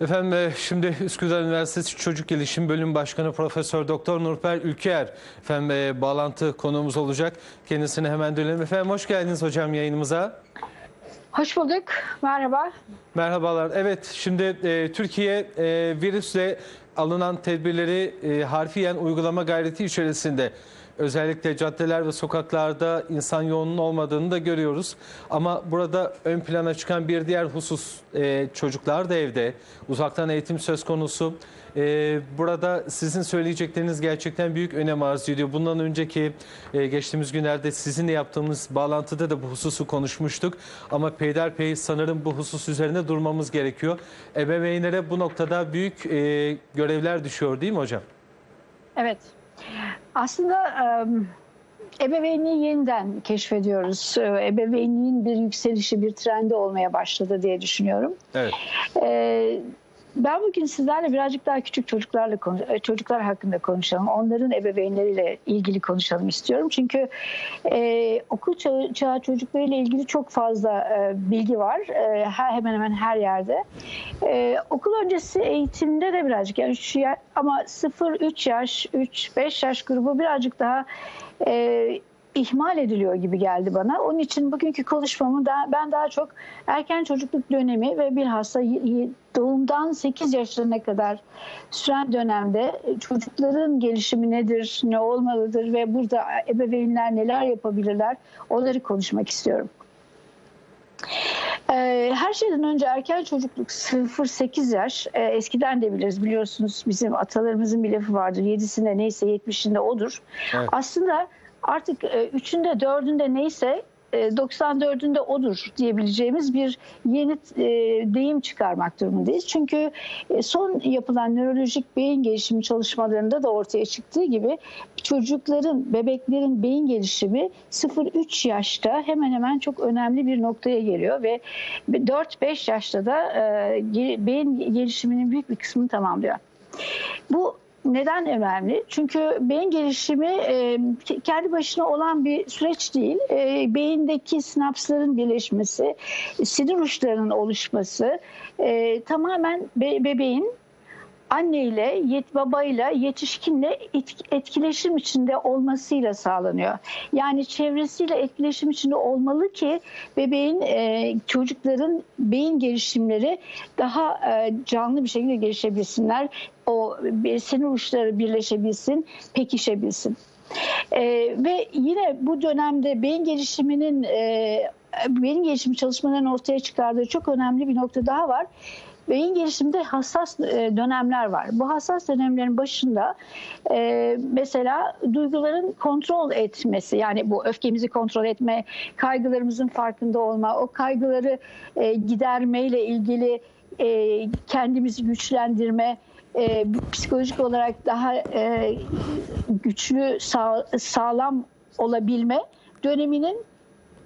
Efendim e, şimdi Üsküdar Üniversitesi Çocuk Gelişim Bölüm Başkanı Profesör Doktor Nurper Ülker efendim e, bağlantı konuğumuz olacak. Kendisine hemen dönelim. Efendim hoş geldiniz hocam yayınımıza. Hoş bulduk. Merhaba. Merhabalar. Evet şimdi e, Türkiye e, virüsle alınan tedbirleri e, harfiyen uygulama gayreti içerisinde. Özellikle caddeler ve sokaklarda insan yoğunluğunun olmadığını da görüyoruz. Ama burada ön plana çıkan bir diğer husus e, çocuklar da evde. Uzaktan eğitim söz konusu. E, burada sizin söyleyecekleriniz gerçekten büyük önem arz ediyor. Bundan önceki e, geçtiğimiz günlerde sizinle yaptığımız bağlantıda da bu hususu konuşmuştuk. Ama peyderpey sanırım bu husus üzerine durmamız gerekiyor. Ebeveynlere bu noktada büyük e, görevler düşüyor değil mi hocam? Evet. Aslında ebeveynliği yeniden keşfediyoruz. Ebeveynliğin bir yükselişi, bir trendi olmaya başladı diye düşünüyorum. Evet. E, ben bugün sizlerle birazcık daha küçük çocuklarla konu- e, çocuklar hakkında konuşalım. Onların ebeveynleriyle ilgili konuşalım istiyorum. Çünkü e, okul çağı, çağı çocuklarıyla ilgili çok fazla e, bilgi var. E, her, hemen hemen her yerde. E, okul öncesi eğitimde de birazcık yani üç ya- ama 0-3 yaş, 3-5 yaş grubu birazcık daha e, ihmal ediliyor gibi geldi bana. Onun için bugünkü konuşmamı da ben daha çok erken çocukluk dönemi ve bilhassa doğumdan 8 yaşlarına kadar süren dönemde çocukların gelişimi nedir, ne olmalıdır ve burada ebeveynler neler yapabilirler onları konuşmak istiyorum. Ee, Her şeyden önce erken çocukluk 0-8 yaş e, eskiden de biliriz biliyorsunuz bizim atalarımızın bir lafı vardır 7'sinde neyse 70'inde odur. Evet. Aslında artık 3'ünde 4'ünde neyse e, 94'ünde odur diyebileceğimiz bir yeni e, deyim çıkarmak durumundayız. Çünkü e, son yapılan nörolojik beyin gelişimi çalışmalarında da ortaya çıktığı gibi çocukların, bebeklerin beyin gelişimi 0-3 yaşta hemen hemen çok önemli bir noktaya geliyor ve 4-5 yaşta da e, beyin gelişiminin büyük bir kısmını tamamlıyor. Bu neden önemli? Çünkü beyin gelişimi e, kendi başına olan bir süreç değil. E, beyindeki sinapsların birleşmesi, sinir uçlarının oluşması e, tamamen be- bebeğin anneyle, yet babayla, yetişkinle etk- etkileşim içinde olmasıyla sağlanıyor. Yani çevresiyle etkileşim içinde olmalı ki bebeğin, e, çocukların beyin gelişimleri daha e, canlı bir şekilde gelişebilsinler. O sinir uçları birleşebilsin, pekişebilsin. E, ve yine bu dönemde beyin gelişiminin e, beyin gelişimi çalışmalarının ortaya çıkardığı çok önemli bir nokta daha var. Beyin gelişiminde hassas e, dönemler var. Bu hassas dönemlerin başında e, mesela duyguların kontrol etmesi yani bu öfkemizi kontrol etme, kaygılarımızın farkında olma, o kaygıları e, gidermeyle ilgili e, kendimizi güçlendirme, e, psikolojik olarak daha e, güçlü, sağ- sağlam olabilme döneminin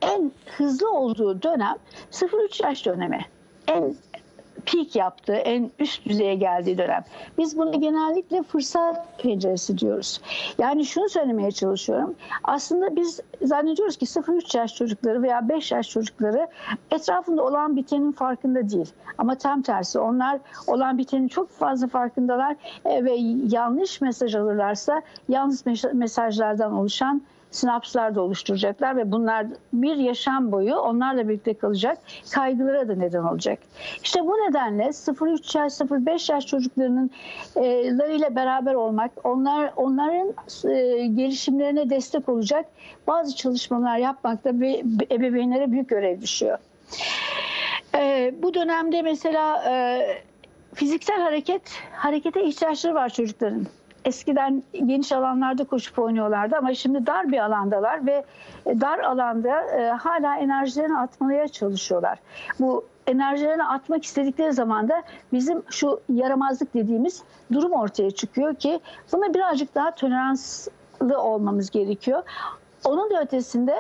en hızlı olduğu dönem 0-3 yaş dönemi. En peak yaptığı, en üst düzeye geldiği dönem. Biz buna genellikle fırsat penceresi diyoruz. Yani şunu söylemeye çalışıyorum. Aslında biz zannediyoruz ki 0-3 yaş çocukları veya 5 yaş çocukları etrafında olan bitenin farkında değil. Ama tam tersi onlar olan bitenin çok fazla farkındalar e, ve yanlış mesaj alırlarsa mes- mesajlardan oluşan sinapslar da oluşturacaklar ve bunlar bir yaşam boyu onlarla birlikte kalacak kaygılara da neden olacak. İşte bu nedenle 0-3 yaş 0-5 yaş çocuklarının ile beraber olmak, onlar onların e, gelişimlerine destek olacak bazı çalışmalar yapmakta ve ebeveynlere büyük görev düşüyor. E, bu dönemde mesela e, fiziksel hareket, harekete ihtiyaçları var çocukların. Eskiden geniş alanlarda koşup oynuyorlardı ama şimdi dar bir alandalar ve dar alanda e, hala enerjilerini atmaya çalışıyorlar. Bu enerjilerini atmak istedikleri zaman da bizim şu yaramazlık dediğimiz durum ortaya çıkıyor ki buna birazcık daha toleranslı olmamız gerekiyor. Onun da ötesinde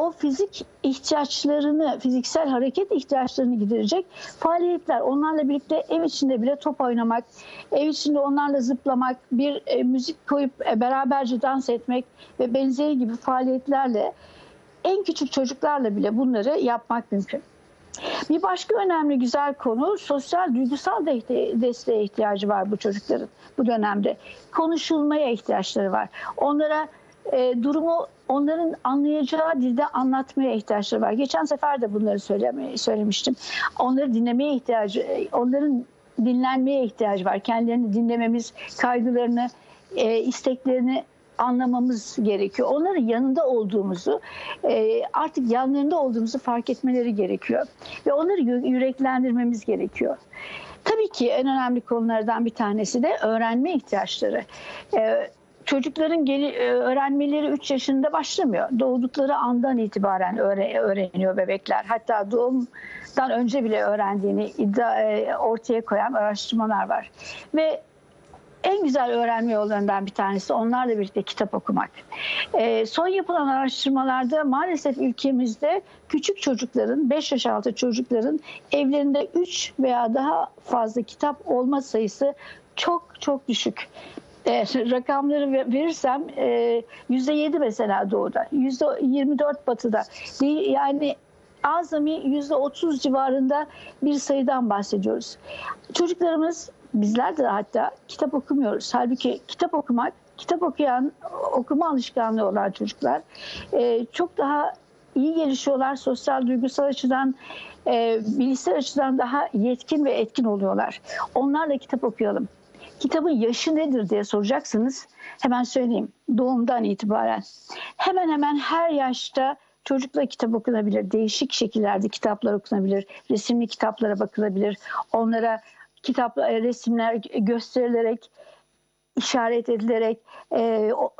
o fizik ihtiyaçlarını, fiziksel hareket ihtiyaçlarını giderecek faaliyetler. Onlarla birlikte ev içinde bile top oynamak, ev içinde onlarla zıplamak, bir e, müzik koyup e, beraberce dans etmek ve benzeri gibi faaliyetlerle en küçük çocuklarla bile bunları yapmak mümkün. Bir başka önemli güzel konu sosyal duygusal de desteğe ihtiyacı var bu çocukların bu dönemde. Konuşulmaya ihtiyaçları var. Onlara e, durumu onların anlayacağı dilde anlatmaya ihtiyaçları var. Geçen sefer de bunları söylemiştim. Onları dinlemeye ihtiyacı, onların dinlenmeye ihtiyacı var. Kendilerini dinlememiz, kaygılarını, e, isteklerini anlamamız gerekiyor. Onların yanında olduğumuzu, e, artık yanlarında olduğumuzu fark etmeleri gerekiyor. Ve onları yüreklendirmemiz gerekiyor. Tabii ki en önemli konulardan bir tanesi de öğrenme ihtiyaçları. E, çocukların geli, öğrenmeleri 3 yaşında başlamıyor. Doğdukları andan itibaren öğreniyor bebekler. Hatta doğumdan önce bile öğrendiğini iddia ortaya koyan araştırmalar var. Ve en güzel öğrenme yollarından bir tanesi onlarla birlikte kitap okumak. E, son yapılan araştırmalarda maalesef ülkemizde küçük çocukların, 5 yaş altı çocukların evlerinde 3 veya daha fazla kitap olma sayısı çok çok düşük. E, rakamları verirsem e, %7 mesela doğuda, %24 batıda. Yani azami %30 civarında bir sayıdan bahsediyoruz. Çocuklarımız bizler de hatta kitap okumuyoruz. Halbuki kitap okumak, kitap okuyan, okuma alışkanlığı olan çocuklar e, çok daha iyi gelişiyorlar. Sosyal, duygusal açıdan, e, bilişsel açıdan daha yetkin ve etkin oluyorlar. Onlarla kitap okuyalım. Kitabın yaşı nedir diye soracaksınız. Hemen söyleyeyim. Doğumdan itibaren. Hemen hemen her yaşta çocukla kitap okunabilir. Değişik şekillerde kitaplar okunabilir. Resimli kitaplara bakılabilir. Onlara kitap e, resimler gösterilerek işaret edilerek e, o,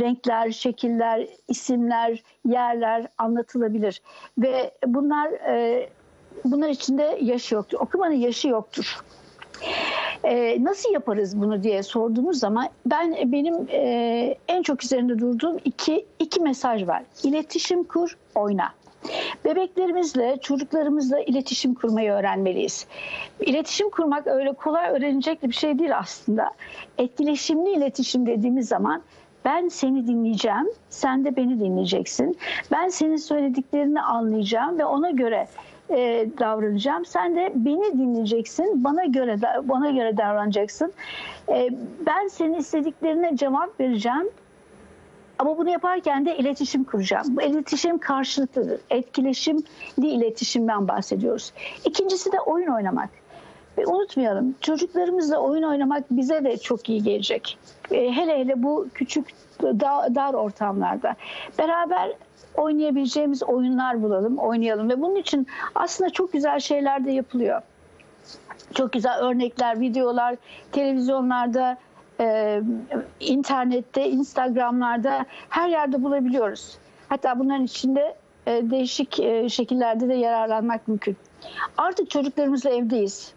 renkler, şekiller, isimler, yerler anlatılabilir ve bunlar e, bunlar içinde yaş yoktur. Okumanın yaşı yoktur. E, nasıl yaparız bunu diye sorduğumuz zaman ben benim e, en çok üzerinde durduğum iki iki mesaj var. İletişim kur, oyna. Bebeklerimizle, çocuklarımızla iletişim kurmayı öğrenmeliyiz. İletişim kurmak öyle kolay öğrenecek bir şey değil aslında. Etkileşimli iletişim dediğimiz zaman ben seni dinleyeceğim, sen de beni dinleyeceksin. Ben senin söylediklerini anlayacağım ve ona göre e, davranacağım. Sen de beni dinleyeceksin, bana göre bana göre davranacaksın. E, ben senin istediklerine cevap vereceğim ama bunu yaparken de iletişim kuracağım. Bu iletişim karşılıklıdır. Etkileşimli iletişimden bahsediyoruz. İkincisi de oyun oynamak. Ve unutmayalım çocuklarımızla oyun oynamak bize de çok iyi gelecek. E, hele hele bu küçük dar, dar ortamlarda. Beraber oynayabileceğimiz oyunlar bulalım, oynayalım ve bunun için aslında çok güzel şeyler de yapılıyor. Çok güzel örnekler, videolar, televizyonlarda e, internette, Instagram'larda her yerde bulabiliyoruz. Hatta bunların içinde e, değişik e, şekillerde de yararlanmak mümkün. Artık çocuklarımızla evdeyiz.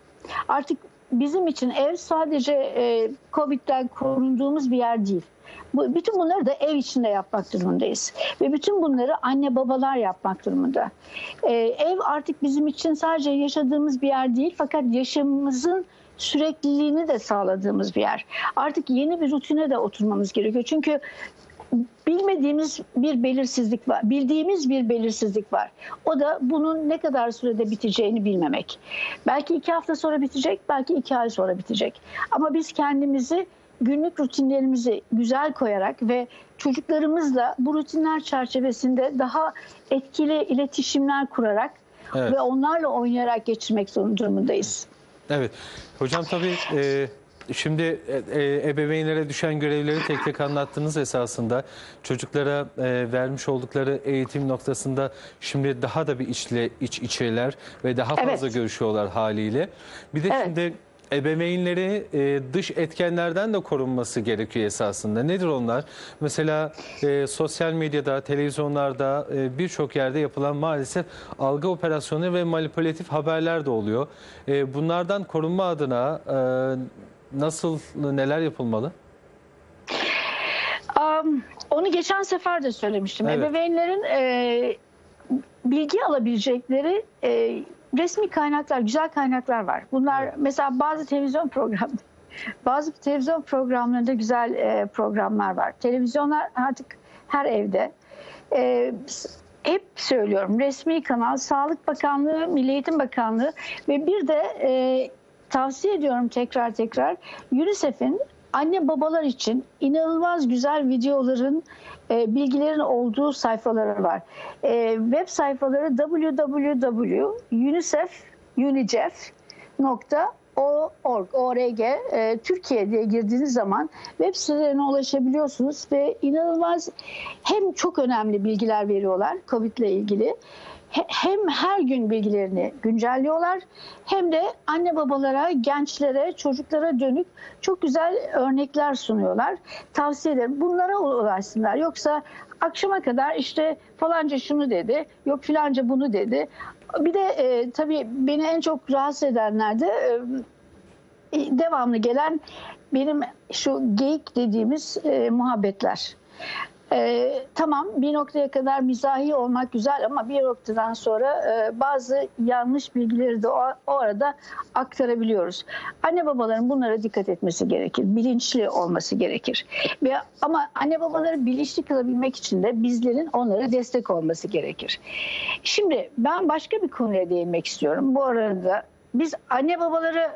Artık bizim için ev sadece e, Covid'den korunduğumuz bir yer değil. Bu, bütün bunları da ev içinde yapmak durumundayız. Ve bütün bunları anne babalar yapmak durumunda. E, ev artık bizim için sadece yaşadığımız bir yer değil fakat yaşamımızın sürekliliğini de sağladığımız bir yer. Artık yeni bir rutine de oturmamız gerekiyor. Çünkü bilmediğimiz bir belirsizlik var. Bildiğimiz bir belirsizlik var. O da bunun ne kadar sürede biteceğini bilmemek. Belki iki hafta sonra bitecek, belki iki ay sonra bitecek. Ama biz kendimizi günlük rutinlerimizi güzel koyarak ve çocuklarımızla bu rutinler çerçevesinde daha etkili iletişimler kurarak evet. ve onlarla oynayarak geçirmek durumundayız. Evet. Hocam tabii e, şimdi e, e, ebeveynlere düşen görevleri tek tek anlattınız esasında. Çocuklara e, vermiş oldukları eğitim noktasında şimdi daha da bir içle, iç içeler ve daha fazla evet. görüşüyorlar haliyle. Bir de evet. şimdi ebeveynleri e, dış etkenlerden de korunması gerekiyor esasında. Nedir onlar? Mesela e, sosyal medyada, televizyonlarda e, birçok yerde yapılan maalesef algı operasyonu ve manipülatif haberler de oluyor. E, bunlardan korunma adına e, nasıl, neler yapılmalı? Um, onu geçen sefer de söylemiştim. Evet. Ebeveynlerin e, bilgi alabilecekleri e, resmi kaynaklar, güzel kaynaklar var. Bunlar evet. mesela bazı televizyon program bazı televizyon programlarında güzel e, programlar var. Televizyonlar artık her evde. E, hep söylüyorum resmi kanal Sağlık Bakanlığı, Milli Eğitim Bakanlığı ve bir de e, tavsiye ediyorum tekrar tekrar UNICEF'in anne babalar için inanılmaz güzel videoların, e, bilgilerin olduğu sayfaları var. E, web sayfaları www.unicef.org org e, Türkiye diye girdiğiniz zaman web sitelerine ulaşabiliyorsunuz ve inanılmaz hem çok önemli bilgiler veriyorlar COVID ile ilgili hem her gün bilgilerini güncelliyorlar hem de anne babalara, gençlere, çocuklara dönük çok güzel örnekler sunuyorlar. Tavsiye ederim. Bunlara ulaşsınlar. Yoksa akşama kadar işte falanca şunu dedi, yok filanca bunu dedi. Bir de e, tabii beni en çok rahatsız edenler de e, devamlı gelen benim şu geyik dediğimiz e, muhabbetler. E, tamam bir noktaya kadar mizahi olmak güzel ama bir noktadan sonra e, bazı yanlış bilgileri de o, o arada aktarabiliyoruz. Anne babaların bunlara dikkat etmesi gerekir. Bilinçli olması gerekir. Ve ama anne babaları bilinçli kılabilmek için de bizlerin onlara destek olması gerekir. Şimdi ben başka bir konuya değinmek istiyorum. Bu arada biz anne babaları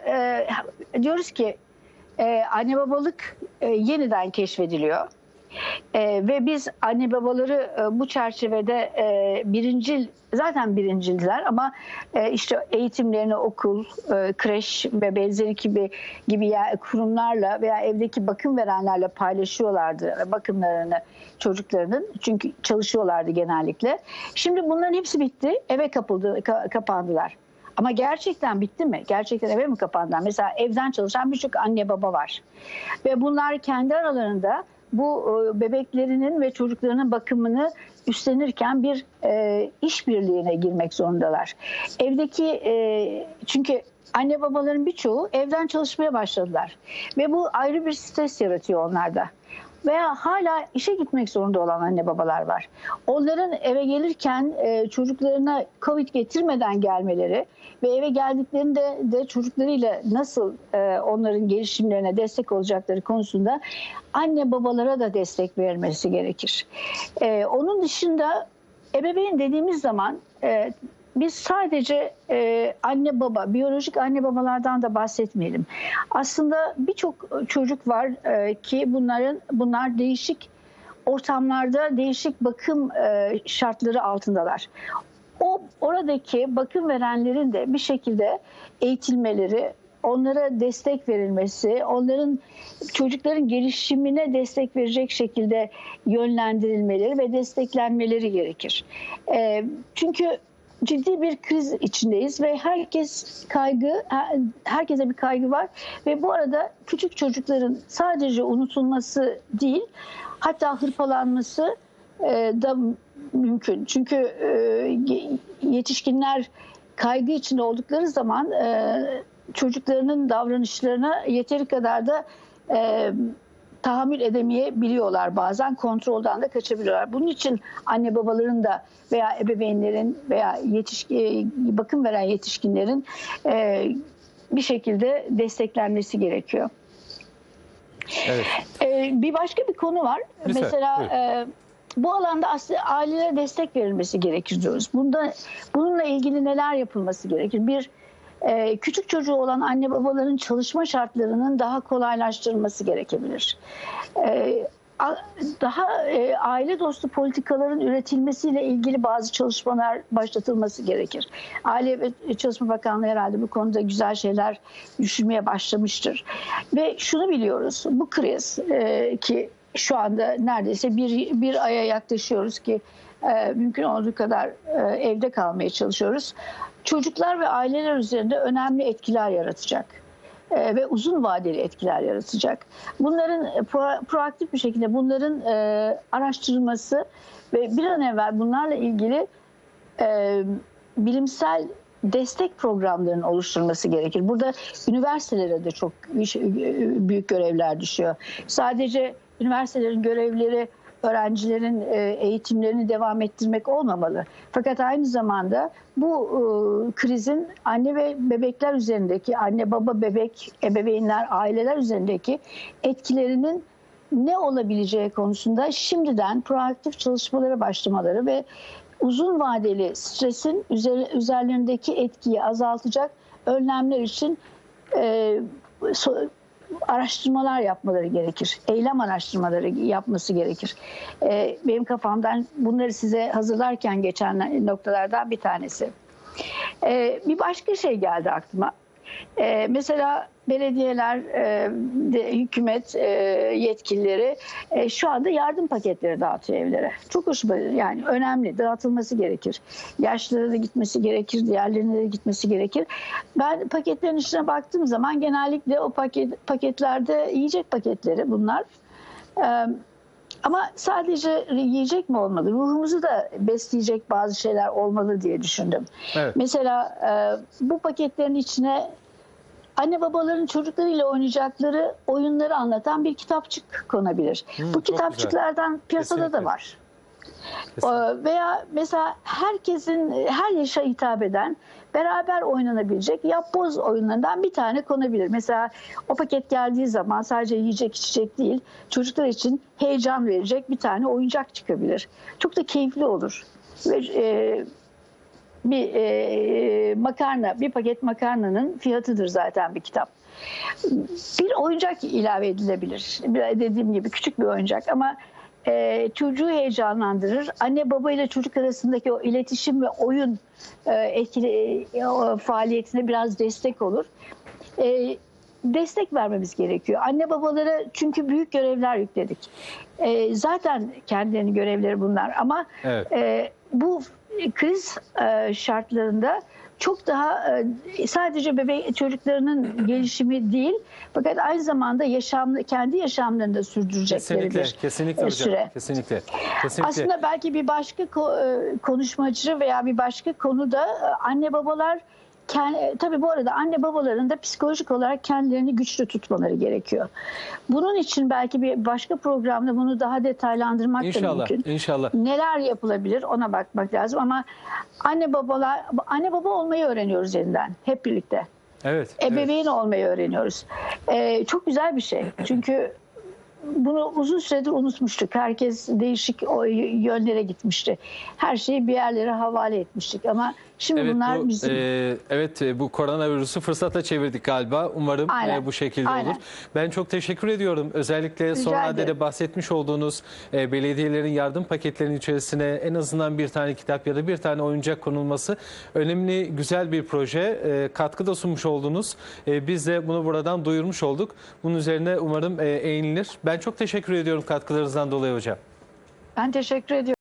e, diyoruz ki e, anne babalık e, yeniden keşfediliyor. E, ve biz anne babaları e, bu çerçevede e, birincil zaten birincildiler ama e, işte eğitimlerini okul, e, kreş ve benzeri gibi gibi yer- kurumlarla veya evdeki bakım verenlerle paylaşıyorlardı bakımlarını çocuklarının çünkü çalışıyorlardı genellikle. Şimdi bunların hepsi bitti, eve kapıldı, ka- kapandılar. Ama gerçekten bitti mi? Gerçekten eve mi kapandılar? Mesela evden çalışan birçok anne baba var. Ve bunlar kendi aralarında bu e, bebeklerinin ve çocuklarının bakımını üstlenirken bir e, işbirliğine girmek zorundalar. Evdeki e, çünkü anne babaların birçoğu evden çalışmaya başladılar ve bu ayrı bir stres yaratıyor onlarda veya hala işe gitmek zorunda olan anne babalar var. Onların eve gelirken e, çocuklarına Covid getirmeden gelmeleri ve eve geldiklerinde de çocuklarıyla nasıl e, onların gelişimlerine destek olacakları konusunda anne babalara da destek verilmesi gerekir. E, onun dışında ebeveyn dediğimiz zaman e, biz sadece e, anne baba, biyolojik anne babalardan da bahsetmeyelim. Aslında birçok çocuk var e, ki bunların bunlar değişik ortamlarda değişik bakım e, şartları altındalar. O oradaki bakım verenlerin de bir şekilde eğitilmeleri, onlara destek verilmesi, onların çocukların gelişimine destek verecek şekilde yönlendirilmeleri ve desteklenmeleri gerekir. E, çünkü ciddi bir kriz içindeyiz ve herkes kaygı, herkese bir kaygı var ve bu arada küçük çocukların sadece unutulması değil, hatta hırpalanması e, da mümkün. Çünkü e, yetişkinler kaygı içinde oldukları zaman e, çocuklarının davranışlarına yeteri kadar da tahammül edemeyebiliyorlar bazen kontrolden de kaçabiliyorlar. Bunun için anne babaların da veya ebeveynlerin veya yetişki, bakım veren yetişkinlerin e, bir şekilde desteklenmesi gerekiyor. Evet. E, bir başka bir konu var. Lütfen, Mesela buyurun. e, bu alanda aslında ailelere destek verilmesi gerekir diyoruz. Bunda bununla ilgili neler yapılması gerekir? Bir e, küçük çocuğu olan anne babaların çalışma şartlarının daha kolaylaştırılması gerekebilir. E, daha e, aile dostu politikaların üretilmesiyle ilgili bazı çalışmalar başlatılması gerekir. Aile ve Çalışma Bakanlığı herhalde bu konuda güzel şeyler düşünmeye başlamıştır. Ve şunu biliyoruz, bu kriz ki şu anda neredeyse bir, bir aya yaklaşıyoruz ki mümkün olduğu kadar evde kalmaya çalışıyoruz. Çocuklar ve aileler üzerinde önemli etkiler yaratacak e, ve uzun vadeli etkiler yaratacak. Bunların e, pro- proaktif bir şekilde bunların e, araştırılması ve bir an evvel bunlarla ilgili e, bilimsel destek programlarının oluşturulması gerekir. Burada üniversitelere de çok iş- büyük görevler düşüyor. Sadece üniversitelerin görevleri öğrencilerin e, eğitimlerini devam ettirmek olmamalı. Fakat aynı zamanda bu e, krizin anne ve bebekler üzerindeki, anne baba bebek, ebeveynler, aileler üzerindeki etkilerinin ne olabileceği konusunda şimdiden proaktif çalışmalara başlamaları ve uzun vadeli stresin üzer- üzerlerindeki etkiyi azaltacak önlemler için e, so- araştırmalar yapmaları gerekir. Eylem araştırmaları yapması gerekir. E, benim kafamdan bunları size hazırlarken geçen noktalardan bir tanesi. E, bir başka şey geldi aklıma. E, mesela belediyeler, e, de, hükümet e, yetkilileri e, şu anda yardım paketleri dağıtıyor evlere. Çok hoşuma yani önemli dağıtılması gerekir. Yaşlılara da gitmesi gerekir, diğerlerine de gitmesi gerekir. Ben paketlerin içine baktığım zaman genellikle o paket paketlerde yiyecek paketleri bunlar. E, ama sadece yiyecek mi olmalı? Ruhumuzu da besleyecek bazı şeyler olmalı diye düşündüm. Evet. Mesela e, bu paketlerin içine anne babaların çocuklarıyla oynayacakları oyunları anlatan bir kitapçık konabilir. Hmm, bu kitapçıklardan piyasada Kesinlikle. da var. Kesinlikle. Ee, Veya mesela herkesin her yaşa hitap eden beraber oynanabilecek yapboz oyunlarından bir tane konabilir. Mesela o paket geldiği zaman sadece yiyecek içecek değil çocuklar için heyecan verecek bir tane oyuncak çıkabilir. Çok da keyifli olur. Ve e, bir e, makarna, bir paket makarnanın fiyatıdır zaten bir kitap. Bir oyuncak ilave edilebilir. Dediğim gibi küçük bir oyuncak ama e, çocuğu heyecanlandırır. Anne baba ile çocuk arasındaki o iletişim ve oyun e, etkili e, o faaliyetine biraz destek olur. E, destek vermemiz gerekiyor. Anne babalara çünkü büyük görevler yükledik. E, zaten kendilerinin görevleri bunlar ama Evet. e, bu kriz e, şartlarında çok daha e, sadece bebek çocuklarının gelişimi değil fakat aynı zamanda yaşam kendi yaşamlarını da Kesinlikle, sürdürecekleridir kesinlikle e, hocam. süre. Kesinlikle. Kesinlikle. Aslında belki bir başka e, konuşmacı veya bir başka konuda anne babalar kend- tabii bu arada anne babaların da psikolojik olarak kendilerini güçlü tutmaları gerekiyor. Bunun için belki bir başka programda bunu daha detaylandırmak da İnşallah, mümkün inşallah. neler yapılabilir ona bakmak lazım ama anne babalar anne baba olmayı öğreniyoruz yeniden hep birlikte. Evet. evet. Ebeveyn olmayı öğreniyoruz. Ee, çok güzel bir şey. Çünkü bunu uzun süredir unutmuştuk. Herkes değişik yönlere gitmişti. Her şeyi bir yerlere havale etmiştik ama şimdi Evet bunlar bu, bizim e, evet e, bu koronavirüsü fırsata çevirdik galiba. Umarım e, Aynen, bu şekilde aynen. olur. Ben çok teşekkür ediyorum. Özellikle son vadede bahsetmiş olduğunuz e, belediyelerin yardım paketlerinin içerisine en azından bir tane kitap ya da bir tane oyuncak konulması önemli, güzel bir proje. E, katkı da sunmuş oldunuz. E, biz de bunu buradan duyurmuş olduk. Bunun üzerine umarım e, eğinilir. Ben çok teşekkür ediyorum katkılarınızdan dolayı hocam. ben teşekkür ediyorum.